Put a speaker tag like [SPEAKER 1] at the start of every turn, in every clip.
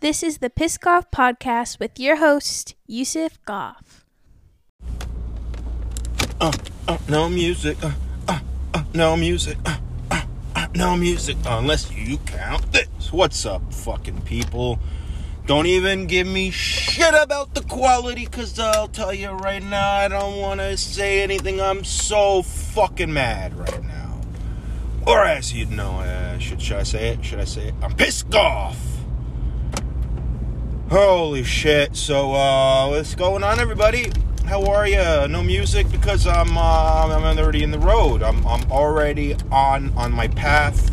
[SPEAKER 1] This is the Piss Goff Podcast with your host, Yusuf Goff.
[SPEAKER 2] Uh, uh, no music. Uh, uh, uh, no music. Uh, uh, uh, no music. Unless you count this. What's up, fucking people? Don't even give me shit about the quality, cause I'll tell you right now, I don't wanna say anything. I'm so fucking mad right now. Or as you'd know, uh, should, should I say it? Should I say it? I'm pissed off. Holy shit. So, uh, what's going on, everybody? How are you? No music because I'm, uh, I'm already in the road. I'm, I'm already on, on my path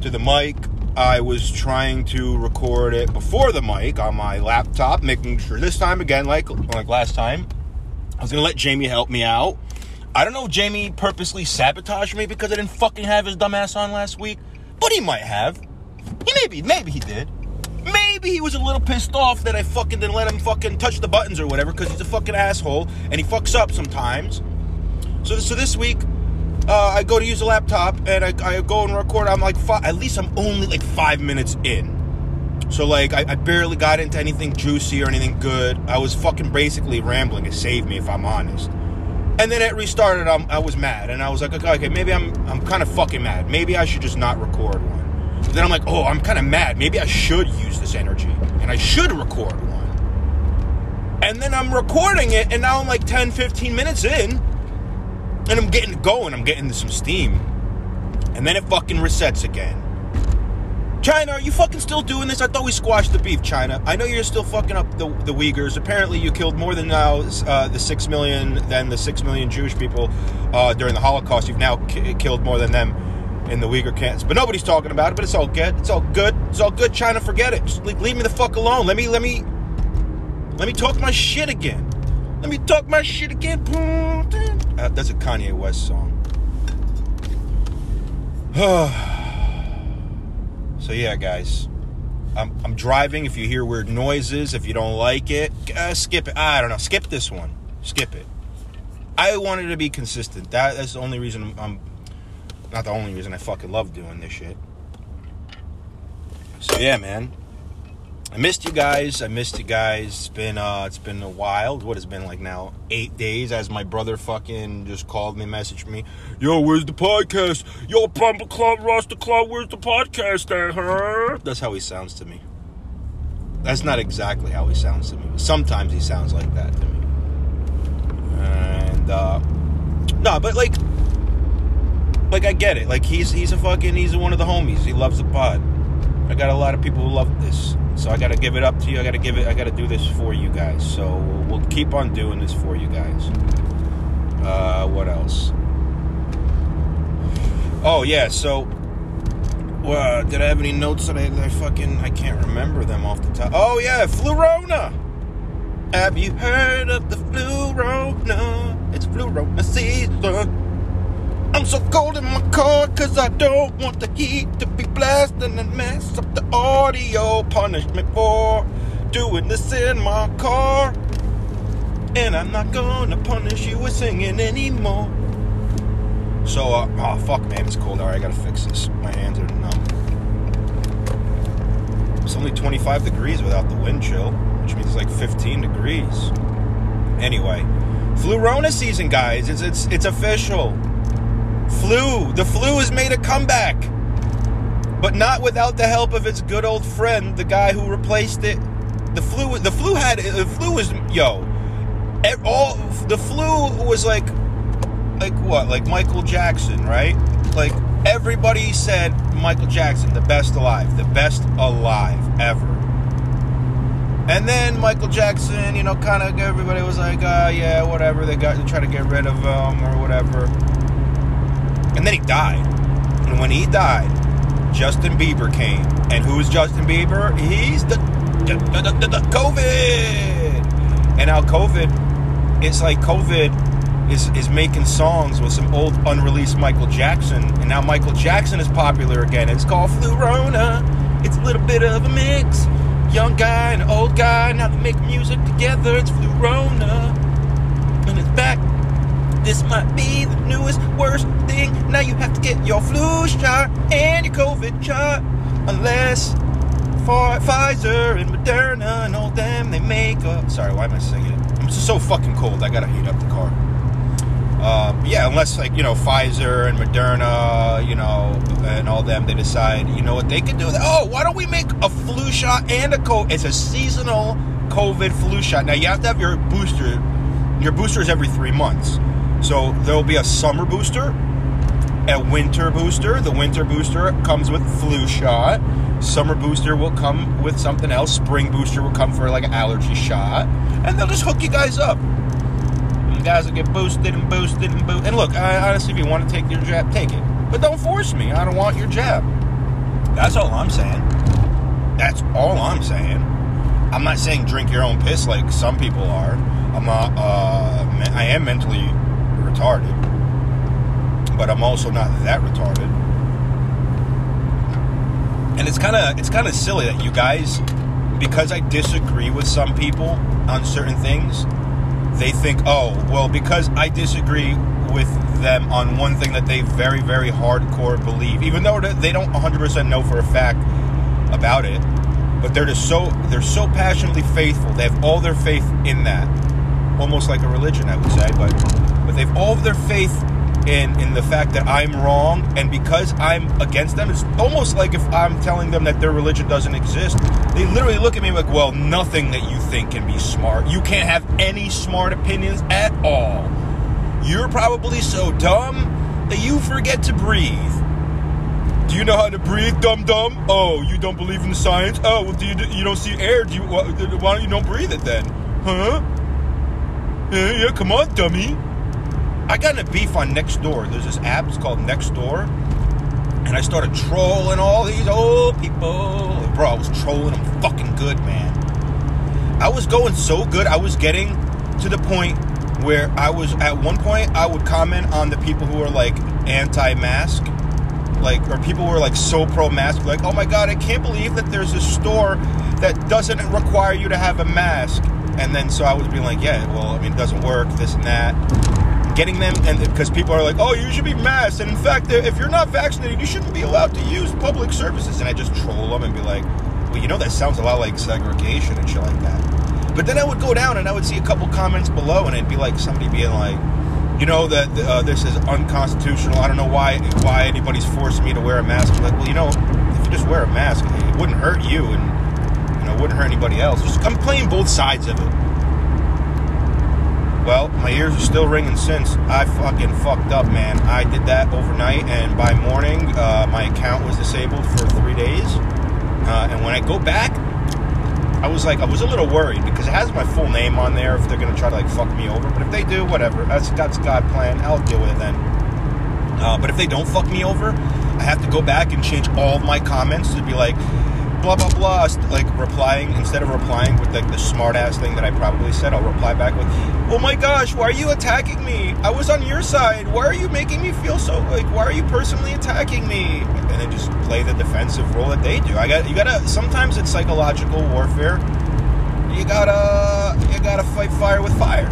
[SPEAKER 2] to the mic. I was trying to record it before the mic on my laptop, making sure this time again, like like last time, I was gonna let Jamie help me out. I don't know if Jamie purposely sabotaged me because I didn't fucking have his dumbass on last week, but he might have. He maybe, maybe he did. Maybe he was a little pissed off that I fucking didn't let him fucking touch the buttons or whatever because he's a fucking asshole and he fucks up sometimes. So, so this week, uh, I go to use a laptop and I, I go and record. I'm like, five, at least I'm only like five minutes in. So like, I, I, barely got into anything juicy or anything good. I was fucking basically rambling. It saved me, if I'm honest. And then it restarted. I'm, I was mad, and I was like, okay, okay, maybe I'm I'm kind of fucking mad. Maybe I should just not record one. Then I'm like, oh, I'm kind of mad. Maybe I should use this energy and I should record one. And then I'm recording it, and now I'm like 10, 15 minutes in and I'm getting going. I'm getting some steam. And then it fucking resets again. China, are you fucking still doing this? I thought we squashed the beef, China. I know you're still fucking up the, the Uyghurs. Apparently, you killed more than now uh, the six million than the six million Jewish people uh, during the Holocaust. You've now k- killed more than them in the Uyghur camps. But nobody's talking about it. But it's all good. It's all good. It's all good. China, forget it. Just leave, leave me the fuck alone. Let me let me let me talk my shit again. Let me talk my shit again. Uh, that's a Kanye West song. so yeah, guys, I'm, I'm driving. If you hear weird noises, if you don't like it, uh, skip it. I don't know. Skip this one. Skip it. I wanted to be consistent. That, that's the only reason I'm not the only reason I fucking love doing this shit. So yeah, man. I missed you guys. I missed you guys. It's been uh it's been a while. What has been like now? Eight days as my brother fucking just called me, messaged me. Yo, where's the podcast? Yo, Bumble Club, Roster Club, where's the podcast at, huh? That's how he sounds to me. That's not exactly how he sounds to me. Sometimes he sounds like that to me. And uh no, but like like I get it. Like he's he's a fucking he's one of the homies. He loves the pod. I got a lot of people who love this. So I got to give it up to you. I got to give it. I got to do this for you guys. So we'll keep on doing this for you guys. Uh, what else? Oh yeah. So, uh, did I have any notes that I, that I fucking I can't remember them off the top? Oh yeah, Flurona. Have you heard of the Flurona? It's Flurona season. I'm so cold in my car cause I don't want the heat to be blasting and mess up the audio. Punish me for doing this in my car. And I'm not gonna punish you with singing anymore. So, uh, oh fuck man, it's cold. Alright, I gotta fix this. My hands are numb. It's only 25 degrees without the wind chill, which means like 15 degrees. Anyway, Flurona season, guys. It's it's it's official. Flu. The flu has made a comeback. But not without the help of its good old friend, the guy who replaced it. The flu the flu had the flu was yo. All the flu was like like what? Like Michael Jackson, right? Like everybody said Michael Jackson, the best alive, the best alive ever. And then Michael Jackson, you know, kind of everybody was like, uh, yeah, whatever. They got to try to get rid of him or whatever. And then he died. And when he died, Justin Bieber came. And who's Justin Bieber? He's the, the, the, the, the COVID. And now COVID, it's like COVID is, is making songs with some old unreleased Michael Jackson. And now Michael Jackson is popular again. It's called Flurona. It's a little bit of a mix. Young guy and old guy, now they make music together. It's Flurona. And it's back this might be the newest, worst thing. Now you have to get your flu shot and your COVID shot. Unless Pfi- Pfizer and Moderna and all them, they make up. Sorry, why am I singing it? I'm so fucking cold. I gotta heat up the car. Uh, yeah, unless like you know Pfizer and Moderna, you know, and all them, they decide, you know what, they could do that. Oh, why don't we make a flu shot and a co? It's a seasonal COVID flu shot. Now you have to have your booster. Your booster is every three months, so there will be a summer booster, a winter booster. The winter booster comes with flu shot. Summer booster will come with something else. Spring booster will come for like an allergy shot, and they'll just hook you guys up. You guys will get boosted and boosted and boosted. And look, I, honestly, if you want to take your jab, take it. But don't force me. I don't want your jab. That's all I'm saying. That's all I'm saying. I'm not saying drink your own piss like some people are. I'm not. Uh, I am mentally retarded, but I'm also not that retarded. And it's kind of it's kind of silly that you guys, because I disagree with some people on certain things, they think, oh, well, because I disagree with them on one thing that they very, very hardcore believe, even though they don't 100% know for a fact about it, but they're just so they're so passionately faithful. They have all their faith in that, almost like a religion, I would say. But but they've all of their faith in in the fact that I'm wrong, and because I'm against them, it's almost like if I'm telling them that their religion doesn't exist. They literally look at me like, well, nothing that you think can be smart. You can't have any smart opinions at all. You're probably so dumb that you forget to breathe. Do you know how to breathe, dumb dumb? Oh, you don't believe in science? Oh, well, do you you don't see air? Do you why, why don't you don't breathe it then? Huh? Yeah, yeah, come on, dummy. I got in a beef on Nextdoor. There's this app. It's called Nextdoor, and I started trolling all these old people. Bro, I was trolling them fucking good, man. I was going so good. I was getting to the point where I was at one point I would comment on the people who are like anti-mask like or people who are like so pro-mask like oh my god I can't believe that there's a store that doesn't require you to have a mask and then so I would be like yeah well I mean it doesn't work this and that getting them and because people are like oh you should be masked and in fact if you're not vaccinated you shouldn't be allowed to use public services and I just troll them and be like well you know that sounds a lot like segregation and shit like that but then I would go down and I would see a couple comments below, and it'd be like somebody being like, you know that uh, this is unconstitutional. I don't know why why anybody's forcing me to wear a mask. I'm like, well, you know, if you just wear a mask, it wouldn't hurt you, and you know, wouldn't hurt anybody else. Just, I'm playing both sides of it. Well, my ears are still ringing since I fucking fucked up, man. I did that overnight, and by morning, uh, my account was disabled for three days. Uh, and when I go back, I was like, I was a little worried because it has my full name on there. If they're gonna try to like fuck me over, but if they do, whatever. That's that's God plan. I'll deal with it then. Uh, but if they don't fuck me over, I have to go back and change all of my comments to be like, blah blah blah. Like replying instead of replying with like the smart ass thing that I probably said, I'll reply back with, "Oh my gosh, why are you attacking me? I was on your side. Why are you making me feel so like? Why are you personally attacking me?" And then just play the defensive role that they do. I got you gotta. Sometimes it's psychological warfare. You gotta you gotta fight fire with fire.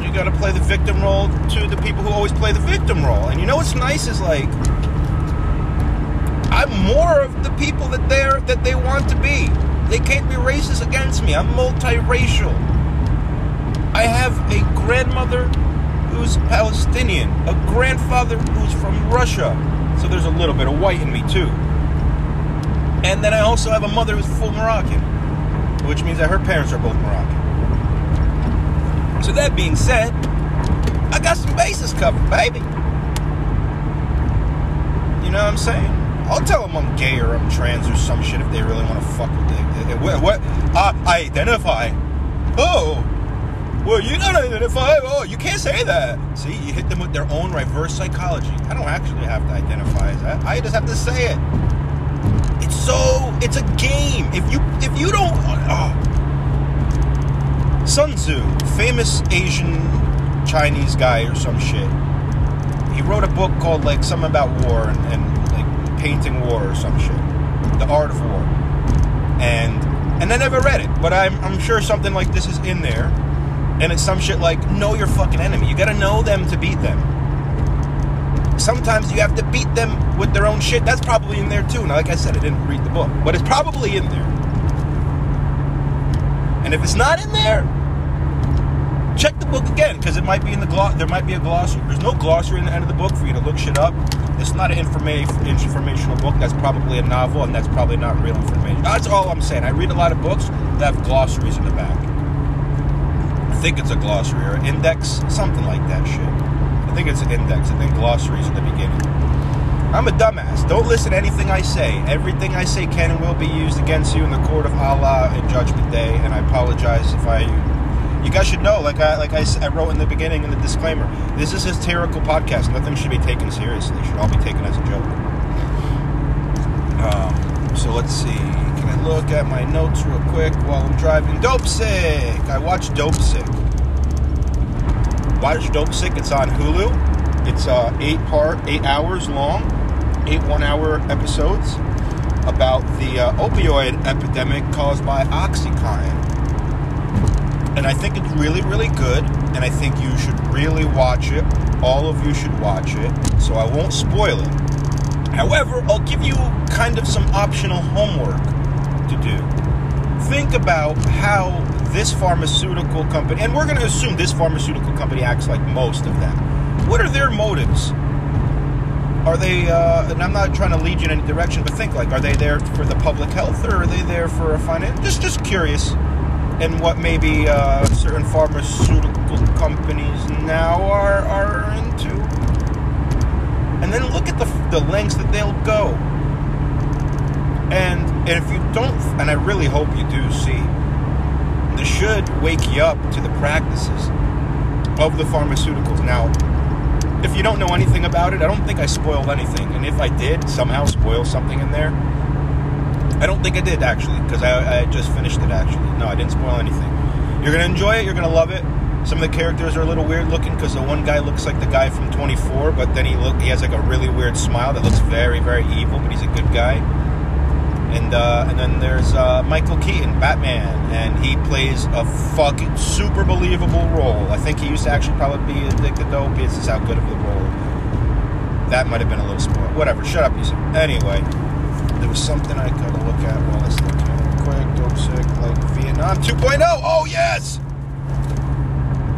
[SPEAKER 2] You gotta play the victim role to the people who always play the victim role. And you know what's nice is like I'm more of the people that they're that they want to be. They can't be racist against me. I'm multiracial. I have a grandmother who's Palestinian, a grandfather who's from Russia. So there's a little bit of white in me too. And then I also have a mother who's full Moroccan, which means that her parents are both Moroccan. So that being said, I got some bases covered, baby. You know what I'm saying? I'll tell them I'm gay or I'm trans or some shit if they really want to fuck with it. Eh, eh, what? what uh, I identify. Oh, well, you don't identify. Oh, you can't say that. See, you hit them with their own reverse psychology. I don't actually have to identify as that. I just have to say it. It's so. It's a game. If you if you don't. Oh. Sun Tzu, famous Asian Chinese guy or some shit. He wrote a book called like something about war and, and painting war or some shit. The Art of War. And and I never read it, but I'm I'm sure something like this is in there. And it's some shit like know your fucking enemy. You gotta know them to beat them. sometimes you have to beat them with their own shit. That's probably in there too. Now, like I said, I didn't read the book, but it's probably in there. And if it's not in there, check the book again because it might be in the gloss. There might be a glossary. There's no glossary in the end of the book for you to look shit up. It's not an informa- informational book. That's probably a novel, and that's probably not real information. That's all I'm saying. I read a lot of books that have glossaries in the back. I think it's a glossary or an index, something like that shit. I think it's an index. I think glossaries in the beginning. I'm a dumbass. Don't listen to anything I say. Everything I say can and will be used against you in the court of Allah in Judgment Day, and I apologize if I. You guys should know, like I like I, I wrote in the beginning in the disclaimer, this is a satirical podcast. Nothing should be taken seriously. It should all be taken as a joke. Um, so let's see. Can I look at my notes real quick while I'm driving? Dopesick. I watched Dopesick. Watch Dopesick. It's on Hulu. It's uh, eight part, eight hours long, eight one-hour episodes about the uh, opioid epidemic caused by OxyContin. And I think it's really, really good. And I think you should really watch it. All of you should watch it. So I won't spoil it. However, I'll give you kind of some optional homework to do. Think about how this pharmaceutical company, and we're going to assume this pharmaceutical company acts like most of them. What are their motives? Are they, uh, and I'm not trying to lead you in any direction, but think like, are they there for the public health or are they there for a finance? Just, just curious. And what maybe uh, certain pharmaceutical companies now are, are into. And then look at the, the lengths that they'll go. And, and if you don't, and I really hope you do see, this should wake you up to the practices of the pharmaceuticals. Now, if you don't know anything about it, I don't think I spoiled anything. And if I did somehow spoil something in there, I don't think I did actually, because I, I just finished it actually. No, I didn't spoil anything. You're gonna enjoy it. You're gonna love it. Some of the characters are a little weird looking because the one guy looks like the guy from 24, but then he look he has like a really weird smile that looks very very evil, but he's a good guy. And uh, and then there's uh, Michael Keaton, Batman, and he plays a fucking super believable role. I think he used to actually probably be addicted to opiates. Is how good of the role. That might have been a little spoiled. Whatever. Shut up, Yusuf. Anyway, there was something I gotta look at while I was looking quick. Dopesick like Vietnam 2.0. Oh yes.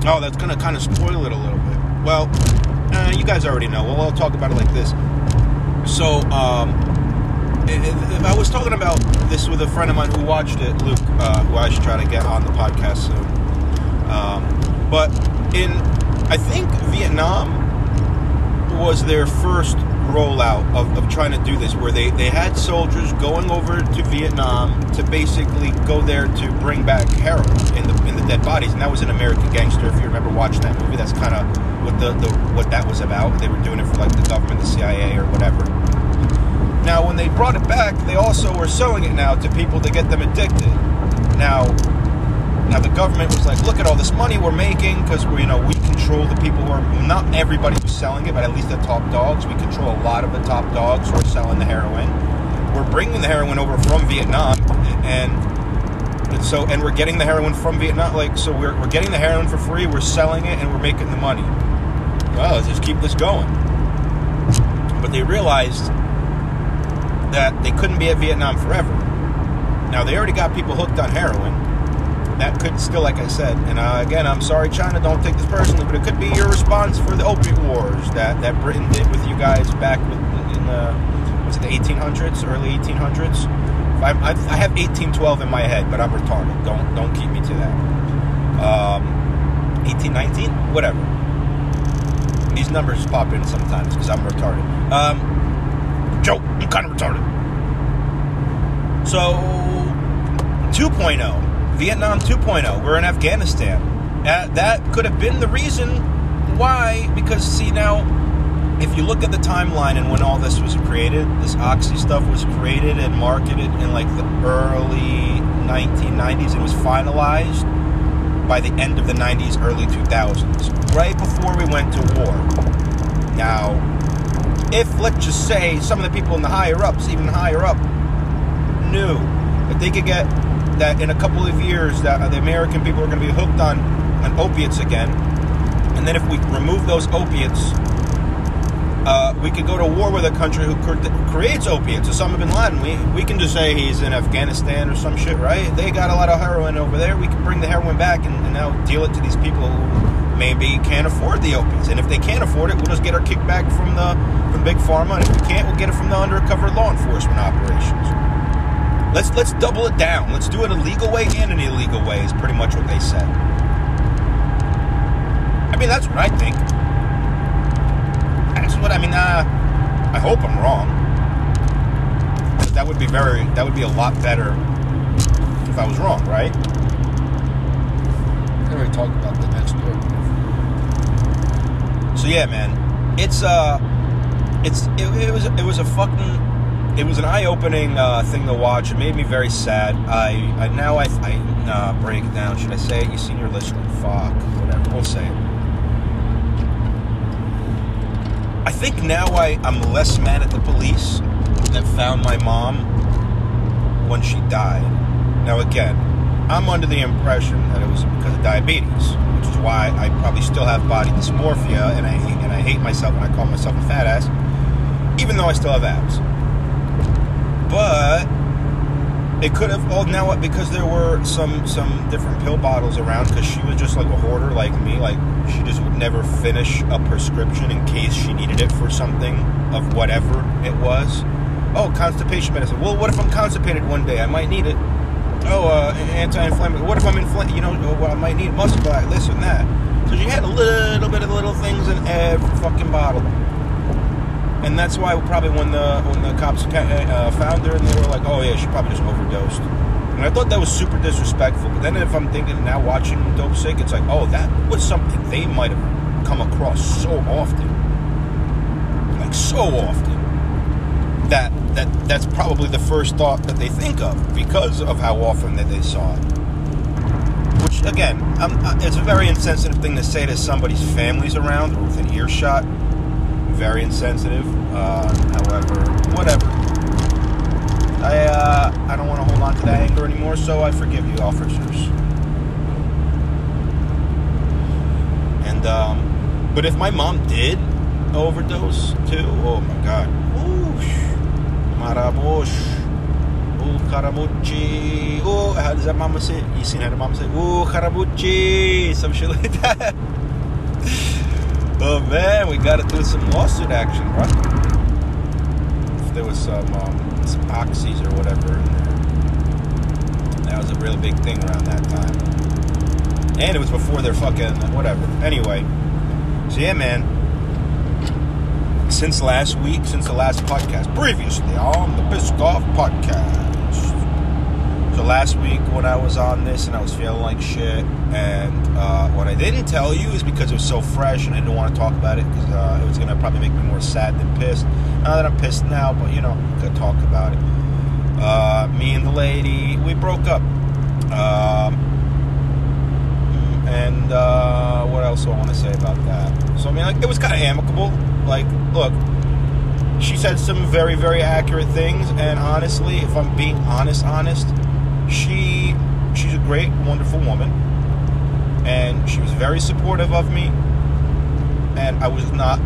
[SPEAKER 2] Oh, that's gonna kind of spoil it a little bit. Well, uh, you guys already know. Well, I'll talk about it like this. So, um, I was talking about this with a friend of mine who watched it, Luke, uh, who I should try to get on the podcast soon. Um, but in, I think Vietnam was their first rollout of, of trying to do this, where they, they had soldiers going over to Vietnam to basically go there to bring back heroin in the in the dead bodies, and that was an American Gangster. If you remember watching that movie, that's kind of what the, the what that was about. They were doing it for like the government, the CIA, or whatever. Now, when they brought it back, they also were selling it now to people to get them addicted. Now, now the government was like, look at all this money we're making because we, you know, we control the people who are not everybody who's selling it, but at least the top dogs. We control a lot of the top dogs who are selling the heroin. We're bringing the heroin over from Vietnam, and, and so and we're getting the heroin from Vietnam. Like, so we're we're getting the heroin for free. We're selling it, and we're making the money. Well, let's just keep this going. But they realized that they couldn't be at Vietnam forever. Now they already got people hooked on heroin. That could still, like I said, and uh, again, I'm sorry, China, don't take this personally, but it could be your response for the opiate wars that, that Britain did with you guys back with, in the was it the 1800s, early 1800s. I, I, I have 1812 in my head, but I'm retarded. Don't don't keep me to that. Um, 1819, whatever. These numbers pop in sometimes because I'm retarded. Um, Joe, I'm kind of retarded. So, 2.0. Vietnam 2.0. We're in Afghanistan. Uh, that could have been the reason why, because see now, if you look at the timeline and when all this was created, this Oxy stuff was created and marketed in like the early 1990s and was finalized by the end of the 90s, early 2000s, right before we went to war. Now, if let's just say some of the people in the higher ups, even higher up, knew that they could get that in a couple of years that the American people are going to be hooked on, on opiates again, and then if we remove those opiates, uh, we could go to war with a country who cre- creates opiates. Osama bin Laden, we, we can just say he's in Afghanistan or some shit, right? They got a lot of heroin over there. We can bring the heroin back and, and now deal it to these people who maybe can't afford the opiates. And if they can't afford it, we'll just get our kickback from the from big pharma. And if we can't, we'll get it from the undercover law enforcement operations. Let's let's double it down. Let's do it a legal way and an illegal way. Is pretty much what they said. I mean, that's what I think That's what I mean. Uh, I hope I'm wrong. But that would be very. That would be a lot better if I was wrong, right?
[SPEAKER 3] I already talked about the next door.
[SPEAKER 2] So yeah, man, it's uh, it's it, it was it was a fucking it was an eye-opening uh, thing to watch. It made me very sad. I, I now I, I uh, break it down. Should I say it? You seen your listening? Fuck, whatever. We'll say it. I think now I, I'm less mad at the police that found my mom when she died. Now, again, I'm under the impression that it was because of diabetes, which is why I probably still have body dysmorphia and I, and I hate myself when I call myself a fat ass, even though I still have abs. But it could have. Oh, now what? Because there were some some different pill bottles around. Because she was just like a hoarder, like me. Like she just would never finish a prescription in case she needed it for something of whatever it was. Oh, constipation medicine. Well, what if I'm constipated one day? I might need it. Oh, uh, anti-inflammatory. What if I'm inflamed? You know, well, I might need muscle this and that. So she had a little bit of little things in every fucking bottle and that's why probably when the when the cops uh, found her and they were like, oh yeah, she probably just overdosed. And I thought that was super disrespectful. But then if I'm thinking now watching Dopesick, it's like, oh, that was something they might have come across so often, like so often, that that that's probably the first thought that they think of because of how often that they saw it. Which again, I'm, uh, it's a very insensitive thing to say to somebody's family's around or within earshot very insensitive. Uh, however, whatever. I uh, I don't want to hold on to that anger anymore, so I forgive you, officers. And um, but if my mom did overdose too, oh my god, Oosh. marabosh, oh karabuchi, oh how does that mama say? You seen how the mama say? Ooh, karabuchi, some shit like that. Oh man, we got to do some lawsuit action, right? If there was some um, some oxys or whatever in there, that was a real big thing around that time. And it was before their fucking whatever. Anyway, so yeah, man. Since last week, since the last podcast, previously on the Pissed Off podcast. So last week when I was on this and I was feeling like shit, and uh, what I didn't tell you is because it was so fresh and I didn't want to talk about it because uh, it was gonna probably make me more sad than pissed. Not that I'm pissed now, but you know, could talk about it. Uh, me and the lady, we broke up. Um, and uh, what else do I want to say about that? So I mean, like, it was kind of amicable. Like, look, she said some very, very accurate things, and honestly, if I'm being honest, honest she she's a great, wonderful woman, and she was very supportive of me, and I was not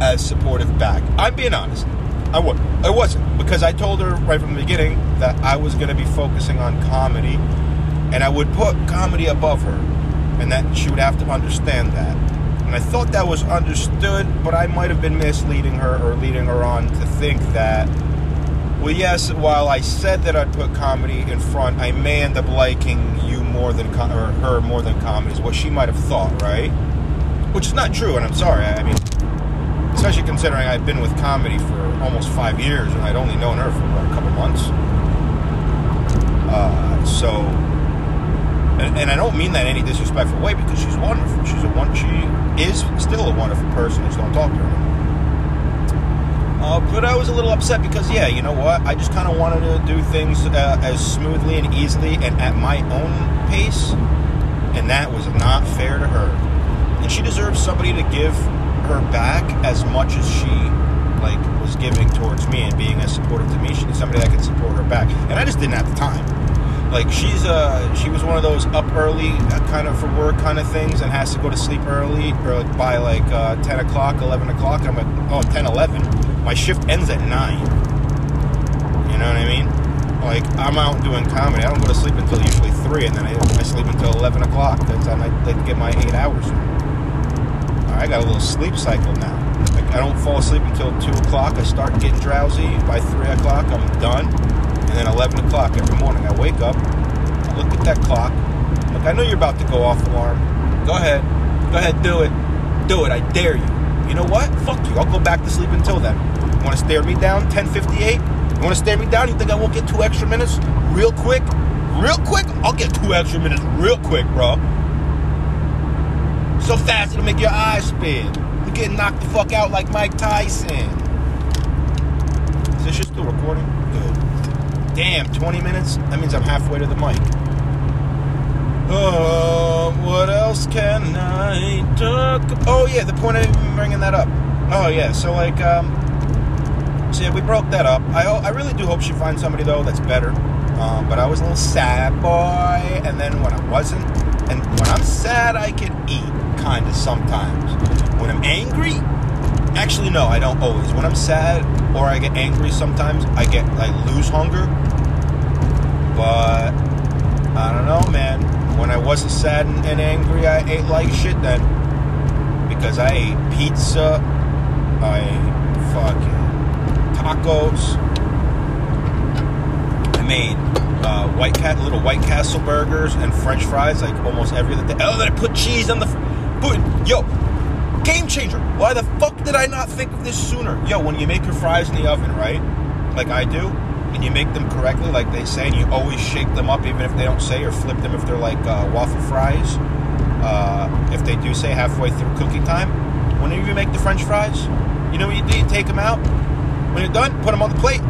[SPEAKER 2] as supportive back. I'm being honest. I would. I wasn't because I told her right from the beginning that I was going to be focusing on comedy, and I would put comedy above her, and that she would have to understand that. And I thought that was understood, but I might have been misleading her or leading her on to think that well, yes, while I said that I'd put comedy in front, I may end up liking you more than, com- or her more than comedy, is what she might have thought, right? Which is not true, and I'm sorry. I mean, especially considering I've been with comedy for almost five years, and I'd only known her for what, a couple months. Uh, so, and, and, I don't mean that in any disrespectful way because she's wonderful. She's a one. She is still a wonderful person. I just don't talk to her. Uh, but I was a little upset because, yeah, you know what? I just kind of wanted to do things uh, as smoothly and easily and at my own pace, and that was not fair to her. And she deserves somebody to give her back as much as she like was giving towards me and being as supportive to me. She needs somebody that can support her back, and I just didn't have the time. like she's uh she was one of those up early uh, kind of for work kind of things and has to go to sleep early or like by like uh, 10 o'clock 11 o'clock i'm like oh 10 11 my shift ends at 9 you know what i mean like i'm out doing comedy i don't go to sleep until usually 3 and then i, I sleep until 11 o'clock that's time i get my 8 hours i got a little sleep cycle now like i don't fall asleep until 2 o'clock i start getting drowsy by 3 o'clock i'm done and then 11 o'clock every morning, I wake up, I look at that clock. Look, I know you're about to go off alarm. Go ahead. Go ahead, do it. Do it. I dare you. You know what? Fuck you. I'll go back to sleep until then. You want to stare me down? 1058? You want to stare me down? You think I won't get two extra minutes? Real quick? Real quick? I'll get two extra minutes real quick, bro. So fast it'll make your eyes spin. You're getting knocked the fuck out like Mike Tyson. Is this shit still recording? Good. Damn, 20 minutes? That means I'm halfway to the mic. Oh, what else can I talk? Oh, yeah, the point of bringing that up. Oh, yeah, so, like, um, so yeah, we broke that up. I, I really do hope she finds somebody, though, that's better. Um, but I was a little sad, boy. And then when I wasn't, and when I'm sad, I can eat, kind of, sometimes. When I'm angry, actually, no, I don't always. When I'm sad or I get angry sometimes, I get, like, lose hunger but I don't know, man. When I wasn't sad and, angry, I ate like shit then. Because I ate pizza, I ate fucking tacos. I made uh, white cat little White Castle burgers and French fries like almost every other day. Oh, then I put cheese on the. Put yo, game changer. Why the fuck did I not think of this sooner? Yo, when you make your fries in the oven, right? Like I do, and you make them correctly, like they say, and you always shake them up, even if they don't say, or flip them if they're like uh, waffle fries. Uh, if they do say halfway through cooking time, whenever you make the French fries, you know what you do? You take them out. When you're done, put them on the plate,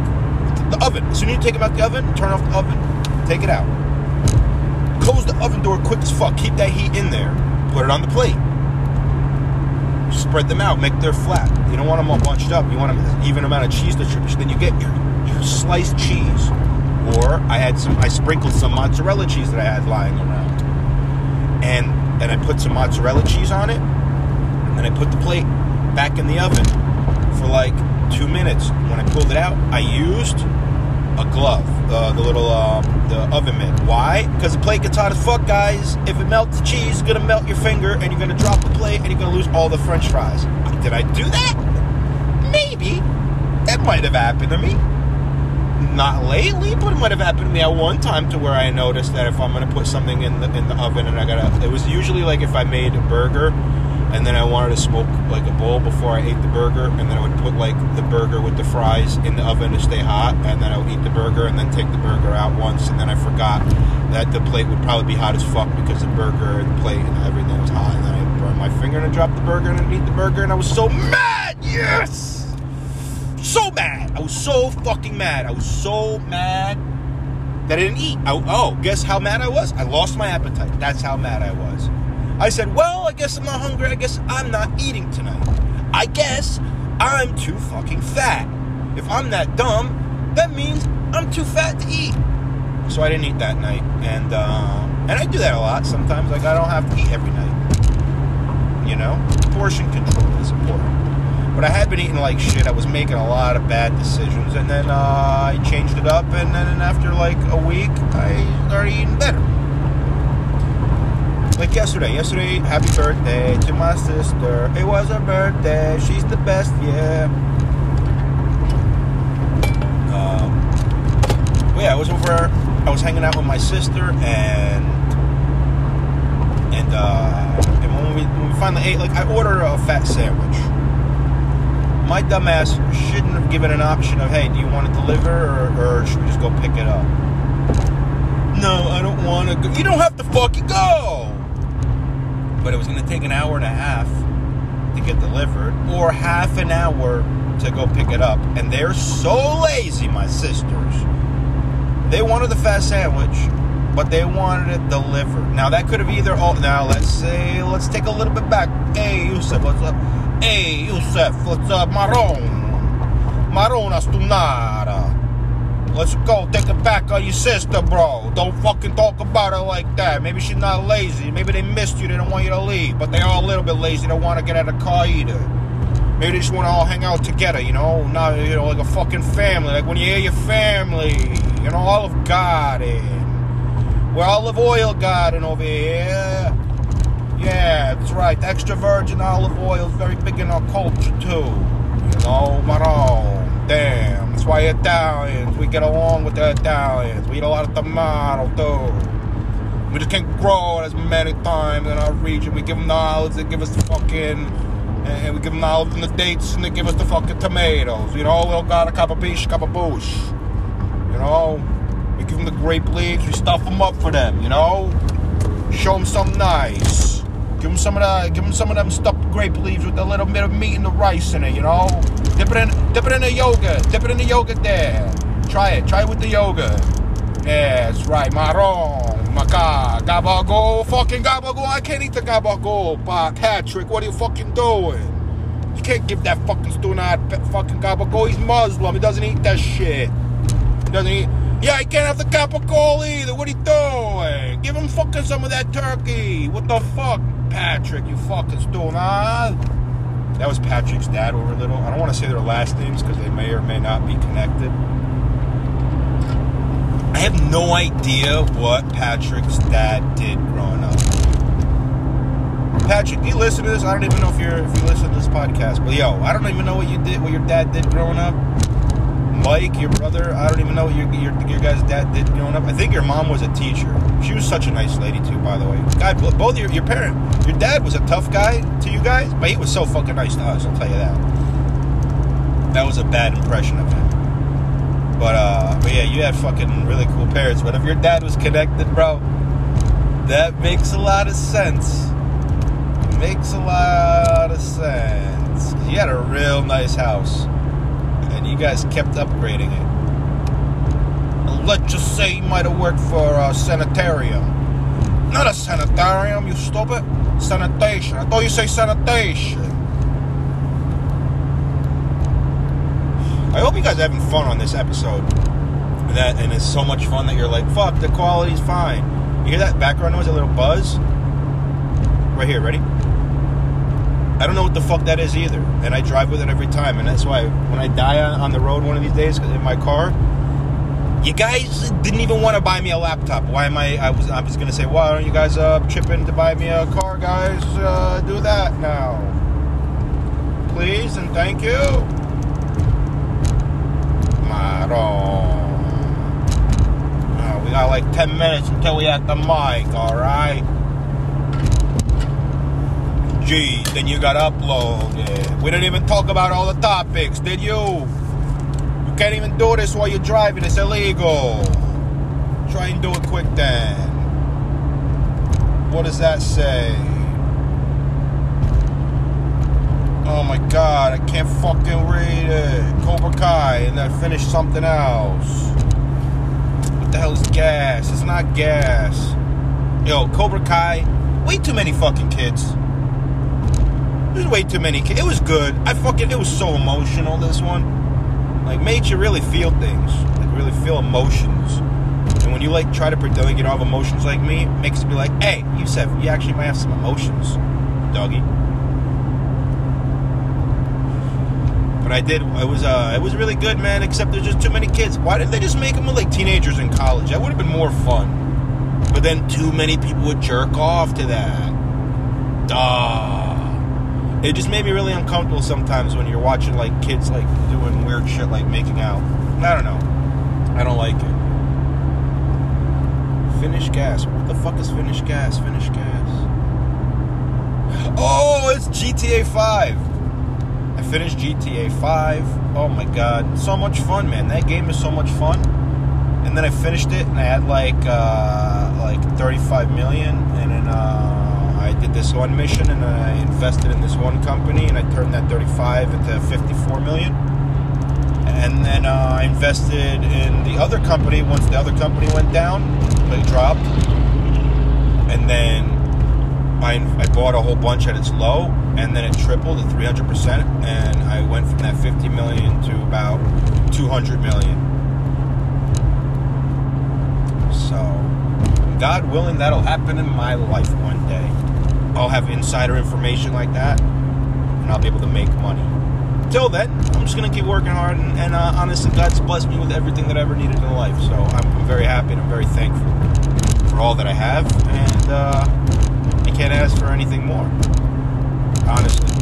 [SPEAKER 2] the oven. As soon as you take them out the oven, turn off the oven, take it out. Close the oven door quick as fuck. Keep that heat in there. Put it on the plate. Spread them out. Make them flat. You don't want them all bunched up. You want them even amount of cheese distribution. Then you get your sliced cheese, or I had some. I sprinkled some mozzarella cheese that I had lying around, and and I put some mozzarella cheese on it, and I put the plate back in the oven for like two minutes. When I pulled it out, I used a glove, uh, the little uh, the oven mitt. Why? Because the plate gets hot as fuck, guys. If it melts the cheese, it's gonna melt your finger, and you're gonna drop the plate, and you're gonna lose all the French fries. Did I do that? Maybe. That might have happened to me not lately, but it might have happened to me at one time to where I noticed that if I'm gonna put something in the in the oven and I gotta, it was usually like if I made a burger and then I wanted to smoke like a bowl before I ate the burger, and then I would put like the burger with the fries in the oven to stay hot, and then I would eat the burger and then take the burger out once, and then I forgot that the plate would probably be hot as fuck because the burger and the plate and everything was hot, and then I burned my finger and I dropped the burger and I eat the burger, and I was so mad. Yes so mad. I was so fucking mad. I was so mad that I didn't eat. I, oh, guess how mad I was? I lost my appetite. That's how mad I was. I said, well, I guess I'm not hungry. I guess I'm not eating tonight. I guess I'm too fucking fat. If I'm that dumb, that means I'm too fat to eat. So I didn't eat that night, and uh, and I do that a lot sometimes. Like I don't have to eat every night. You know, portion control is important. But I had been eating like shit. I was making a lot of bad decisions, and then uh, I changed it up, and then after like a week, I started eating better. Like yesterday. Yesterday, happy birthday to my sister. It was her birthday. She's the best, yeah. Um, yeah, I was over. I was hanging out with my sister, and and uh, and when we, when we finally ate, like I ordered a fat sandwich my dumbass shouldn't have given an option of, hey, do you want to deliver or, or should we just go pick it up? No, I don't want to go. You don't have to fucking go! But it was going to take an hour and a half to get delivered or half an hour to go pick it up. And they're so lazy, my sisters. They wanted the fast sandwich, but they wanted it delivered. Now, that could have either, oh, now let's say, let's take a little bit back. Hey, Yusuf, what's up? Hey, Yusuf, what's up? Maron. Marona stunara. Let's go. Take it back on your sister, bro. Don't fucking talk about her like that. Maybe she's not lazy. Maybe they missed you. They don't want you to leave. But they are a little bit lazy. They don't want to get out of the car either. Maybe they just want to all hang out together, you know? Not, you know, like a fucking family. Like when you hear your family, you know, Olive Garden. We're Olive Oil Garden over here. Yeah, that's right. Extra virgin olive oil is very big in our culture, too. You know, Maron. Oh, damn. That's why Italians, we get along with the Italians. We eat a lot of tomato, too. We just can't grow it as many times in our region. We give them the olives, they give us the fucking and we give them the olives and the dates, and they give us the fucking tomatoes. You know, we don't got a cup of beach, cup of boosh. You know, we give them the grape leaves, we stuff them up for them. You know, show them something nice. Give them some of the, give them some of them stuffed grape leaves with a little bit of meat and the rice in it. You know, dip it in, dip it in the yogurt, dip it in the yogurt there. Try it, try it with the yogurt. Yeah, that's right, marron. Maca, gabagool, fucking gabagool. I can't eat the gabagool, Patrick. What are you fucking doing? You can't give that fucking student fucking gabagool. He's Muslim. He doesn't eat that shit. He doesn't eat. Yeah, he can't have the gabagool either. What are you doing? Give him fucking some of that turkey. What the fuck, Patrick? You fucking student, huh? That was Patrick's dad over little. I don't want to say their last names because they may or may not be connected. I have no idea what Patrick's dad did growing up. Patrick, do you listen to this? I don't even know if you're if you listen to this podcast, but yo, I don't even know what you did, what your dad did growing up. Mike, your brother, I don't even know what your, your your guys' dad did growing up. I think your mom was a teacher. She was such a nice lady too, by the way. God, both your your parent, your dad was a tough guy to you guys, but he was so fucking nice to us. I'll tell you that. That was a bad impression of him. But uh, but yeah, you had fucking really cool parents. But if your dad was connected, bro, that makes a lot of sense. Makes a lot of sense. He had a real nice house, you guys kept upgrading it. Let's just say you might have worked for a sanitarium. Not a sanitarium, you stupid. Sanitation. I thought you say sanitation. I hope you guys are having fun on this episode. That and it's so much fun that you're like, fuck, the quality's fine. You hear that background noise, a little buzz? Right here, ready? I don't know what the fuck that is either, and I drive with it every time, and that's why when I die on, the road one of these days in my car, you guys didn't even want to buy me a laptop. Why am I? I was I was gonna say, why don't you guys uh, chip in to buy me a car, guys? Uh, do that now, please and thank you. Uh, we got like 10 minutes until we at the mic, alright? Then you got uploaded. We didn't even talk about all the topics, did you? You can't even do this while you're driving, it's illegal. Try and do it quick then. What does that say? Oh my god, I can't fucking read it. Cobra Kai, and then finish something else. What the hell is gas? It's not gas. Yo, Cobra Kai, way too many fucking kids. There's way too many. It was good. I fucking, it was so emotional, this one. Like, made you really feel things. Like, really feel emotions. And when you, like, try to pretend like you don't emotions like me, it makes be like, hey, you said you actually might have some emotions, doggy. But I did. It was uh, it was really good, man. Except there's just too many kids. Why didn't they just make them like teenagers in college? That would have been more fun. But then too many people would jerk off to that. Duh. It just made me really uncomfortable sometimes when you're watching like kids like doing weird shit like making out. I don't know. I don't like it. Finish gas. What the fuck is finish gas? Finish gas. Oh, it's GTA 5. I finished GTA 5. Oh my god, so much fun, man. That game is so much fun. And then I finished it, and I had like uh, like 35 million, and then uh, did this one mission and I invested in this one company and I turned that 35 into 54 million. And then uh, I invested in the other company once the other company went down, they dropped. And then I, I bought a whole bunch at its low and then it tripled to 300% and I went from that 50 million to about 200 million. So, God willing, that'll happen in my life one day. I'll have insider information like that, and I'll be able to make money. Till then, I'm just gonna keep working hard, and, and uh, honestly, God's blessed me with everything that I ever needed in life. So I'm, I'm very happy and I'm very thankful for all that I have, and uh, I can't ask for anything more. Honestly,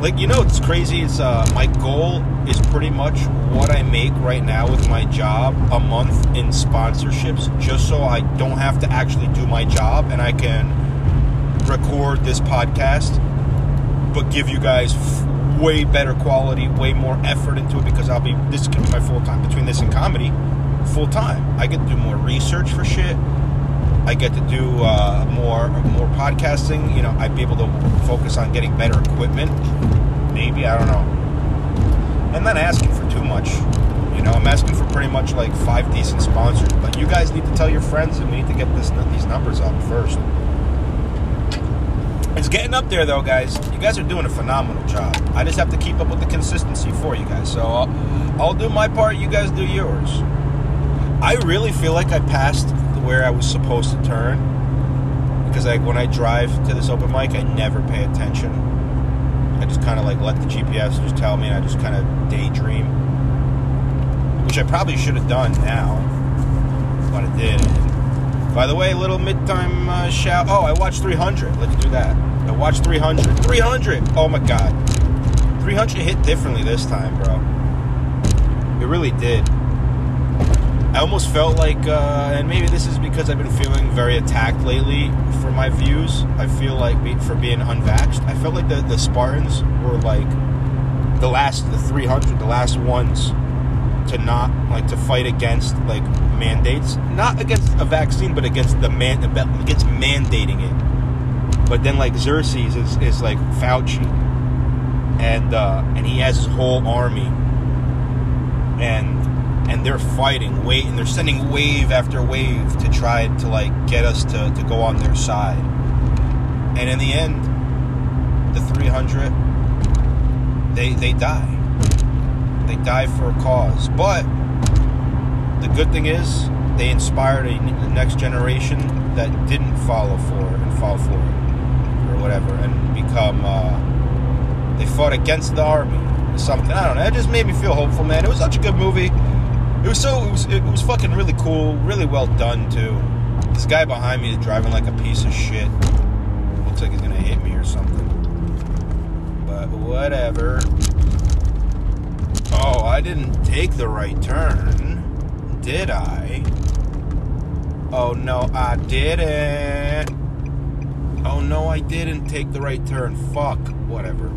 [SPEAKER 2] like you know, it's crazy. It's uh, my goal is pretty much what I make right now with my job a month in sponsorships, just so I don't have to actually do my job and I can record this podcast, but give you guys f- way better quality, way more effort into it because I'll be this can be my full time between this and comedy, full time. I get to do more research for shit. I get to do uh, more more podcasting. You know, I'd be able to focus on getting better equipment. Maybe I don't know. I'm not asking for too much. You know, I'm asking for pretty much like five decent sponsors. But you guys need to tell your friends, and we need to get this these numbers up first. It's getting up there, though, guys. You guys are doing a phenomenal job. I just have to keep up with the consistency for you guys. So I'll, I'll do my part. You guys do yours. I really feel like I passed where I was supposed to turn because like when I drive to this open mic, I never pay attention. I just kind of like let the GPS just tell me, and I just kind of daydream, which I probably should have done now, but I didn't. By the way, little midtime uh, shout. Oh, I watched 300. Let's do that. I watched 300. 300. Oh my god, 300 hit differently this time, bro. It really did. I almost felt like, uh, and maybe this is because I've been feeling very attacked lately for my views. I feel like be, for being unvaxxed, I felt like the, the Spartans were like the last, the 300, the last ones to not like to fight against like mandates, not against a vaccine, but against the man, against mandating it. But then like Xerxes is, is like Fauci, and uh, and he has his whole army, and and they're fighting, wait, and they're sending wave after wave to try to like get us to, to go on their side. And in the end, the 300, they they die. They die for a cause. But the good thing is, they inspired a, next generation that didn't follow for it and fall for it or whatever, and become. Uh, they fought against the army. Or something I don't know. It just made me feel hopeful, man. It was such a good movie. It was so it was it was fucking really cool, really well done too. This guy behind me is driving like a piece of shit. Looks like he's gonna hit me or something. But whatever. Oh, I didn't take the right turn, did I? Oh no, I didn't. Oh no, I didn't take the right turn. Fuck. Whatever.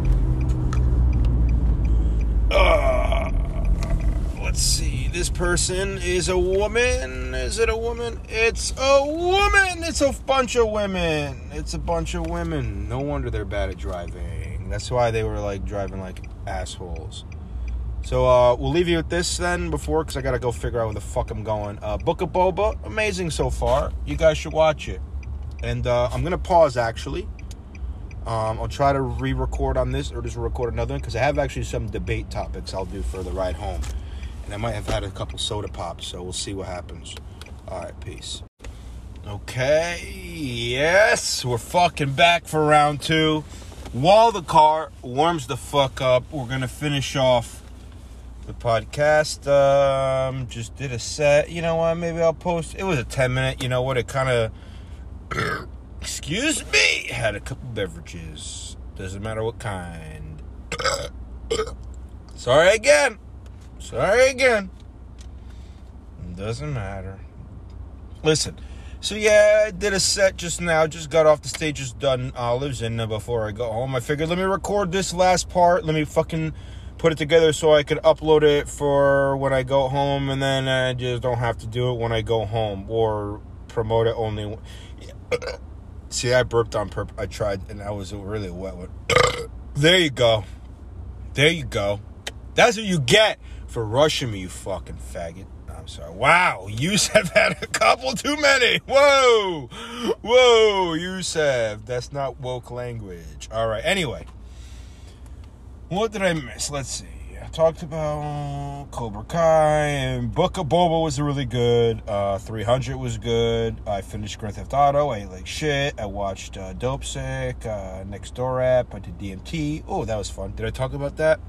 [SPEAKER 2] Ugh. Let's see. This person is a woman. Is it a woman? It's a woman. It's a bunch of women. It's a bunch of women. No wonder they're bad at driving. That's why they were like driving like assholes. So uh, we'll leave you with this then before, because I gotta go figure out where the fuck I'm going. Uh, Book of Boba, amazing so far. You guys should watch it. And uh, I'm gonna pause actually. Um, I'll try to re-record on this or just record another one because I have actually some debate topics I'll do for the ride home, and I might have had a couple soda pops, so we'll see what happens. All right, peace. Okay, yes, we're fucking back for round two. While the car warms the fuck up, we're gonna finish off the podcast. Um, just did a set. You know what? Maybe I'll post. It was a ten minute. You know what? It kind of. excuse me. Had a couple beverages. Doesn't matter what kind. Sorry again. Sorry again. Doesn't matter. Listen. So yeah, I did a set just now. Just got off the stage. Just done olives, and uh, before I go home, I figured let me record this last part. Let me fucking put it together so I could upload it for when I go home, and then I just don't have to do it when I go home or promote it only. See, I burped on purpose. I tried, and I was really wet one. there you go. There you go. That's what you get for rushing me, you fucking faggot. I'm sorry. Wow, Yusef had a couple too many. Whoa, whoa, Yusef. That's not woke language. All right. Anyway, what did I miss? Let's see. I talked about Cobra Kai and Book of Boba was really good. Uh, 300 was good. I finished Grand Theft Auto. I ate like shit. I watched uh, Dopesick, uh, Nextdoor app. I did DMT. Oh, that was fun. Did I talk about that?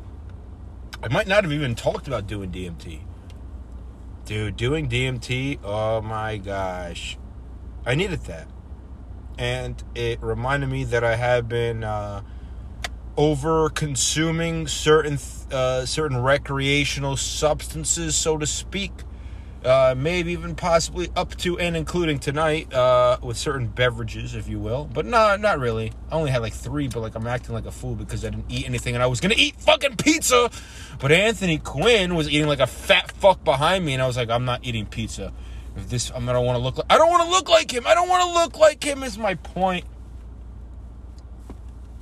[SPEAKER 2] I might not have even talked about doing DMT. Dude, doing DMT, oh my gosh. I needed that. And it reminded me that I had been uh, over consuming certain uh, certain recreational substances, so to speak. Uh, maybe even possibly up to and including tonight uh, with certain beverages, if you will. But no, not really. I only had like three, but like I'm acting like a fool because I didn't eat anything and I was gonna eat fucking pizza. But Anthony Quinn was eating like a fat fuck behind me, and I was like, I'm not eating pizza. If this, I'm gonna want to look like. I don't want to look like him. I don't want to look like him. Is my point.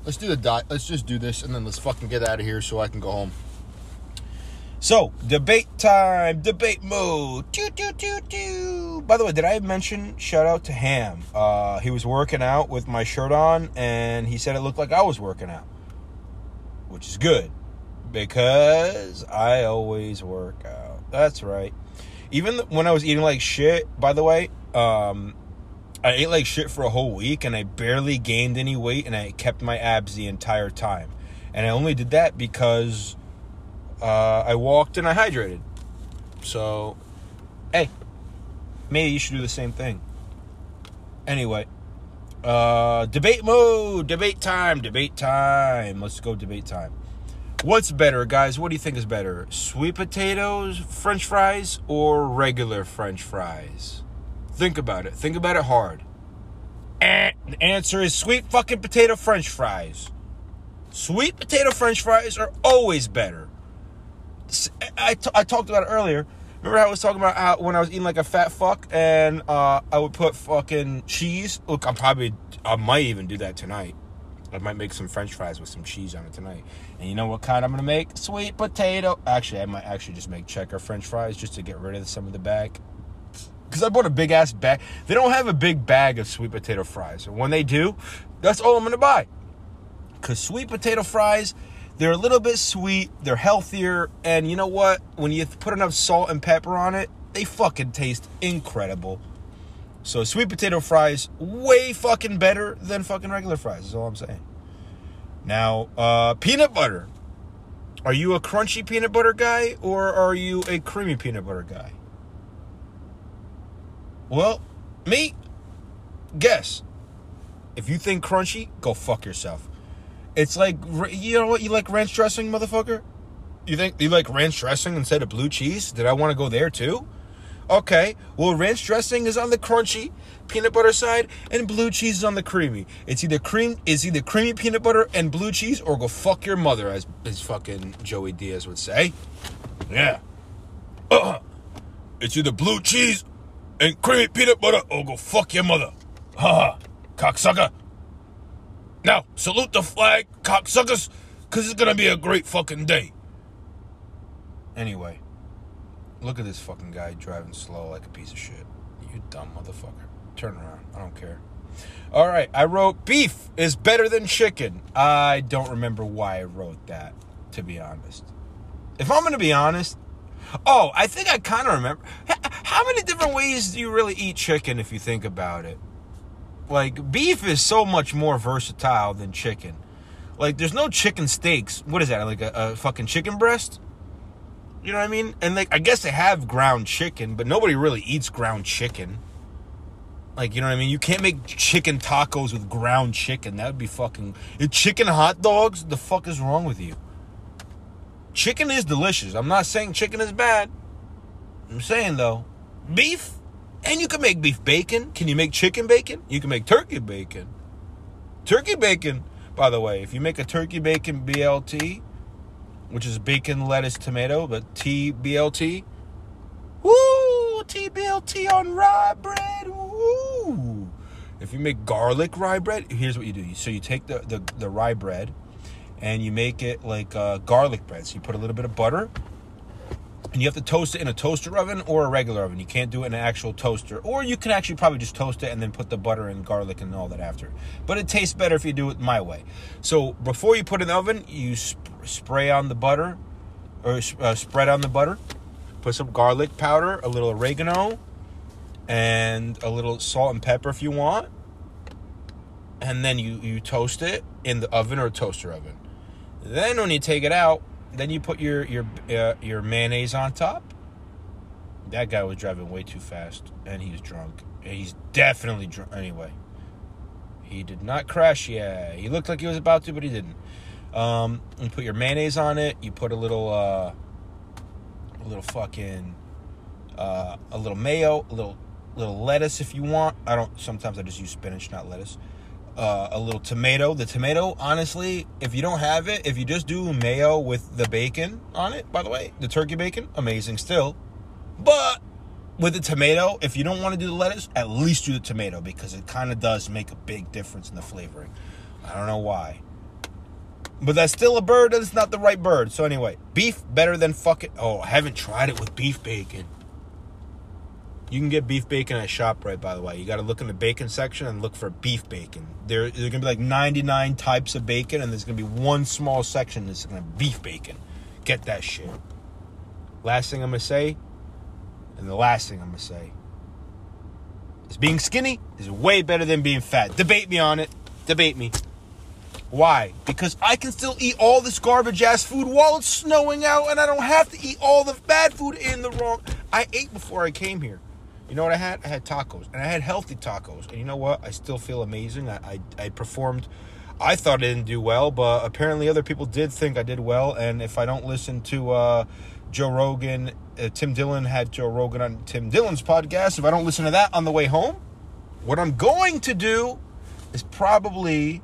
[SPEAKER 2] Let's do the dot. Let's just do this, and then let's fucking get out of here so I can go home. So, debate time, debate mode. Doo, doo, doo. By the way, did I mention shout out to Ham? Uh, he was working out with my shirt on, and he said it looked like I was working out, which is good because I always work out. That's right. Even when I was eating like shit, by the way, um, I ate like shit for a whole week and I barely gained any weight and I kept my abs the entire time. And I only did that because uh, I walked and I hydrated. So, hey, maybe you should do the same thing. Anyway, uh, debate mode, debate time, debate time. Let's go debate time. What's better, guys? What do you think is better? Sweet potatoes, french fries, or regular french fries? Think about it. Think about it hard. And the answer is sweet fucking potato french fries. Sweet potato french fries are always better. I, t- I talked about it earlier. Remember how I was talking about how when I was eating like a fat fuck and uh, I would put fucking cheese? Look, I'm probably, I might even do that tonight. I might make some french fries with some cheese on it tonight. And you know what kind I'm going to make? Sweet potato. Actually, I might actually just make checker french fries just to get rid of some of the bag. Because I bought a big ass bag. They don't have a big bag of sweet potato fries. When they do, that's all I'm going to buy. Because sweet potato fries, they're a little bit sweet, they're healthier, and you know what? When you put enough salt and pepper on it, they fucking taste incredible. So sweet potato fries, way fucking better than fucking regular fries, is all I'm saying. Now, uh, peanut butter. Are you a crunchy peanut butter guy or are you a creamy peanut butter guy? Well, me, guess. If you think crunchy, go fuck yourself. It's like you know what you like ranch dressing, motherfucker. You think you like ranch dressing instead of blue cheese? Did I want to go there too? Okay, well ranch dressing is on the crunchy peanut butter side, and blue cheese is on the creamy. It's either cream, is either creamy peanut butter and blue cheese, or go fuck your mother, as as fucking Joey Diaz would say. Yeah. Uh-huh. it's either blue cheese and creamy peanut butter, or go fuck your mother. Ha ha, cocksucker. Now, salute the flag, cocksuckers, because it's going to be a great fucking day. Anyway, look at this fucking guy driving slow like a piece of shit. You dumb motherfucker. Turn around. I don't care. All right, I wrote beef is better than chicken. I don't remember why I wrote that, to be honest. If I'm going to be honest, oh, I think I kind of remember. How many different ways do you really eat chicken if you think about it? Like beef is so much more versatile than chicken. Like there's no chicken steaks. What is that? Like a, a fucking chicken breast? You know what I mean? And like I guess they have ground chicken, but nobody really eats ground chicken. Like, you know what I mean? You can't make chicken tacos with ground chicken. That would be fucking. Chicken hot dogs? The fuck is wrong with you? Chicken is delicious. I'm not saying chicken is bad. I'm saying, though, beef? And you can make beef bacon. Can you make chicken bacon? You can make turkey bacon. Turkey bacon, by the way, if you make a turkey bacon BLT, which is bacon, lettuce, tomato, but TBLT, woo, TBLT on rye bread, woo. If you make garlic rye bread, here's what you do. So you take the, the, the rye bread and you make it like uh, garlic bread. So you put a little bit of butter, and you have to toast it in a toaster oven or a regular oven. You can't do it in an actual toaster. Or you can actually probably just toast it and then put the butter and garlic and all that after. But it tastes better if you do it my way. So before you put in the oven, you sp- spray on the butter, or uh, spread on the butter. Put some garlic powder, a little oregano, and a little salt and pepper if you want. And then you, you toast it in the oven or toaster oven. Then when you take it out, then you put your your uh, your mayonnaise on top. That guy was driving way too fast, and he's drunk. He's definitely drunk. Anyway, he did not crash. Yeah, he looked like he was about to, but he didn't. Um, you put your mayonnaise on it. You put a little, uh, a little fucking, uh, a little mayo, a little, little lettuce if you want. I don't. Sometimes I just use spinach, not lettuce. Uh, a little tomato. The tomato, honestly, if you don't have it, if you just do mayo with the bacon on it, by the way, the turkey bacon, amazing still. But with the tomato, if you don't want to do the lettuce, at least do the tomato because it kind of does make a big difference in the flavoring. I don't know why. But that's still a bird, and it's not the right bird. So anyway, beef better than fucking. Oh, I haven't tried it with beef bacon. You can get beef bacon at ShopRite, by the way. You got to look in the bacon section and look for beef bacon. There, there's gonna be like 99 types of bacon, and there's gonna be one small section that's gonna be beef bacon. Get that shit. Last thing I'm gonna say, and the last thing I'm gonna say, is being skinny is way better than being fat. Debate me on it. Debate me. Why? Because I can still eat all this garbage ass food while it's snowing out, and I don't have to eat all the bad food in the wrong. I ate before I came here. You know what I had? I had tacos, and I had healthy tacos. And you know what? I still feel amazing. I, I, I performed. I thought I didn't do well, but apparently other people did think I did well. And if I don't listen to uh, Joe Rogan, uh, Tim Dillon had Joe Rogan on Tim Dillon's podcast. If I don't listen to that on the way home, what I'm going to do is probably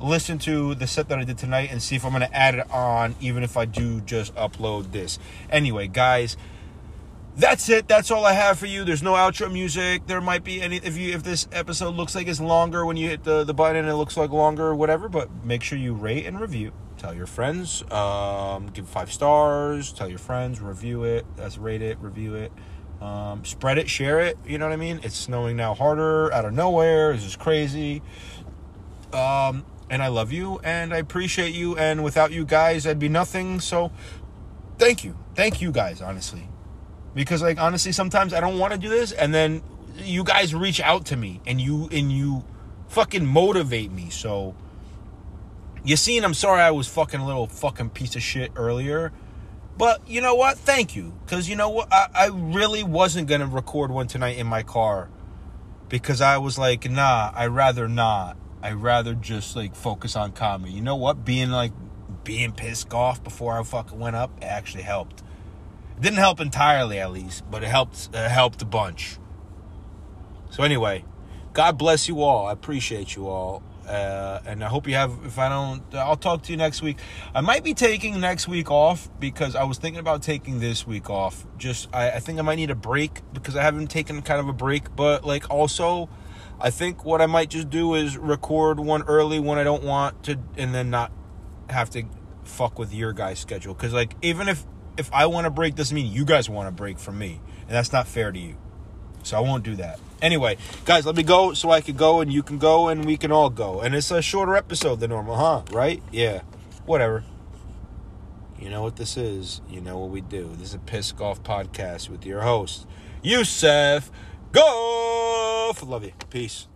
[SPEAKER 2] listen to the set that I did tonight and see if I'm going to add it on, even if I do just upload this. Anyway, guys, that's it. That's all I have for you. There's no outro music. There might be any if you if this episode looks like it's longer when you hit the the button and it looks like longer or whatever. But make sure you rate and review. Tell your friends. Um, give five stars. Tell your friends. Review it. That's rate it. Review it. Um, spread it. Share it. You know what I mean? It's snowing now harder out of nowhere. This is crazy. Um, and I love you and I appreciate you. And without you guys, I'd be nothing. So thank you. Thank you guys, honestly because like honestly sometimes i don't want to do this and then you guys reach out to me and you and you fucking motivate me so. You seen i'm sorry i was fucking a little fucking piece of shit earlier but you know what? Thank you. Because you know what? I, I really wasn't gonna record one tonight in my car because i was like nah i rather not. I rather just like focus on comedy. You know what? Being like being pissed off before i fucking went up actually helped didn't help entirely, at least, but it helped. Uh, helped a bunch. So anyway, God bless you all. I appreciate you all, uh, and I hope you have. If I don't, I'll talk to you next week. I might be taking next week off because I was thinking about taking this week off. Just I, I think I might need a break because I haven't taken kind of a break, but like also. I think what I might just do is record one early when I don't want to, and then not have to fuck with your guys' schedule. Because like even if if I want to break doesn't mean you guys want to break from me. And that's not fair to you. So I won't do that. Anyway, guys, let me go so I can go and you can go and we can all go. And it's a shorter episode than normal, huh? Right? Yeah. Whatever. You know what this is. You know what we do. This is a Piss Golf podcast with your host, Yusef Golf. Love you. Peace.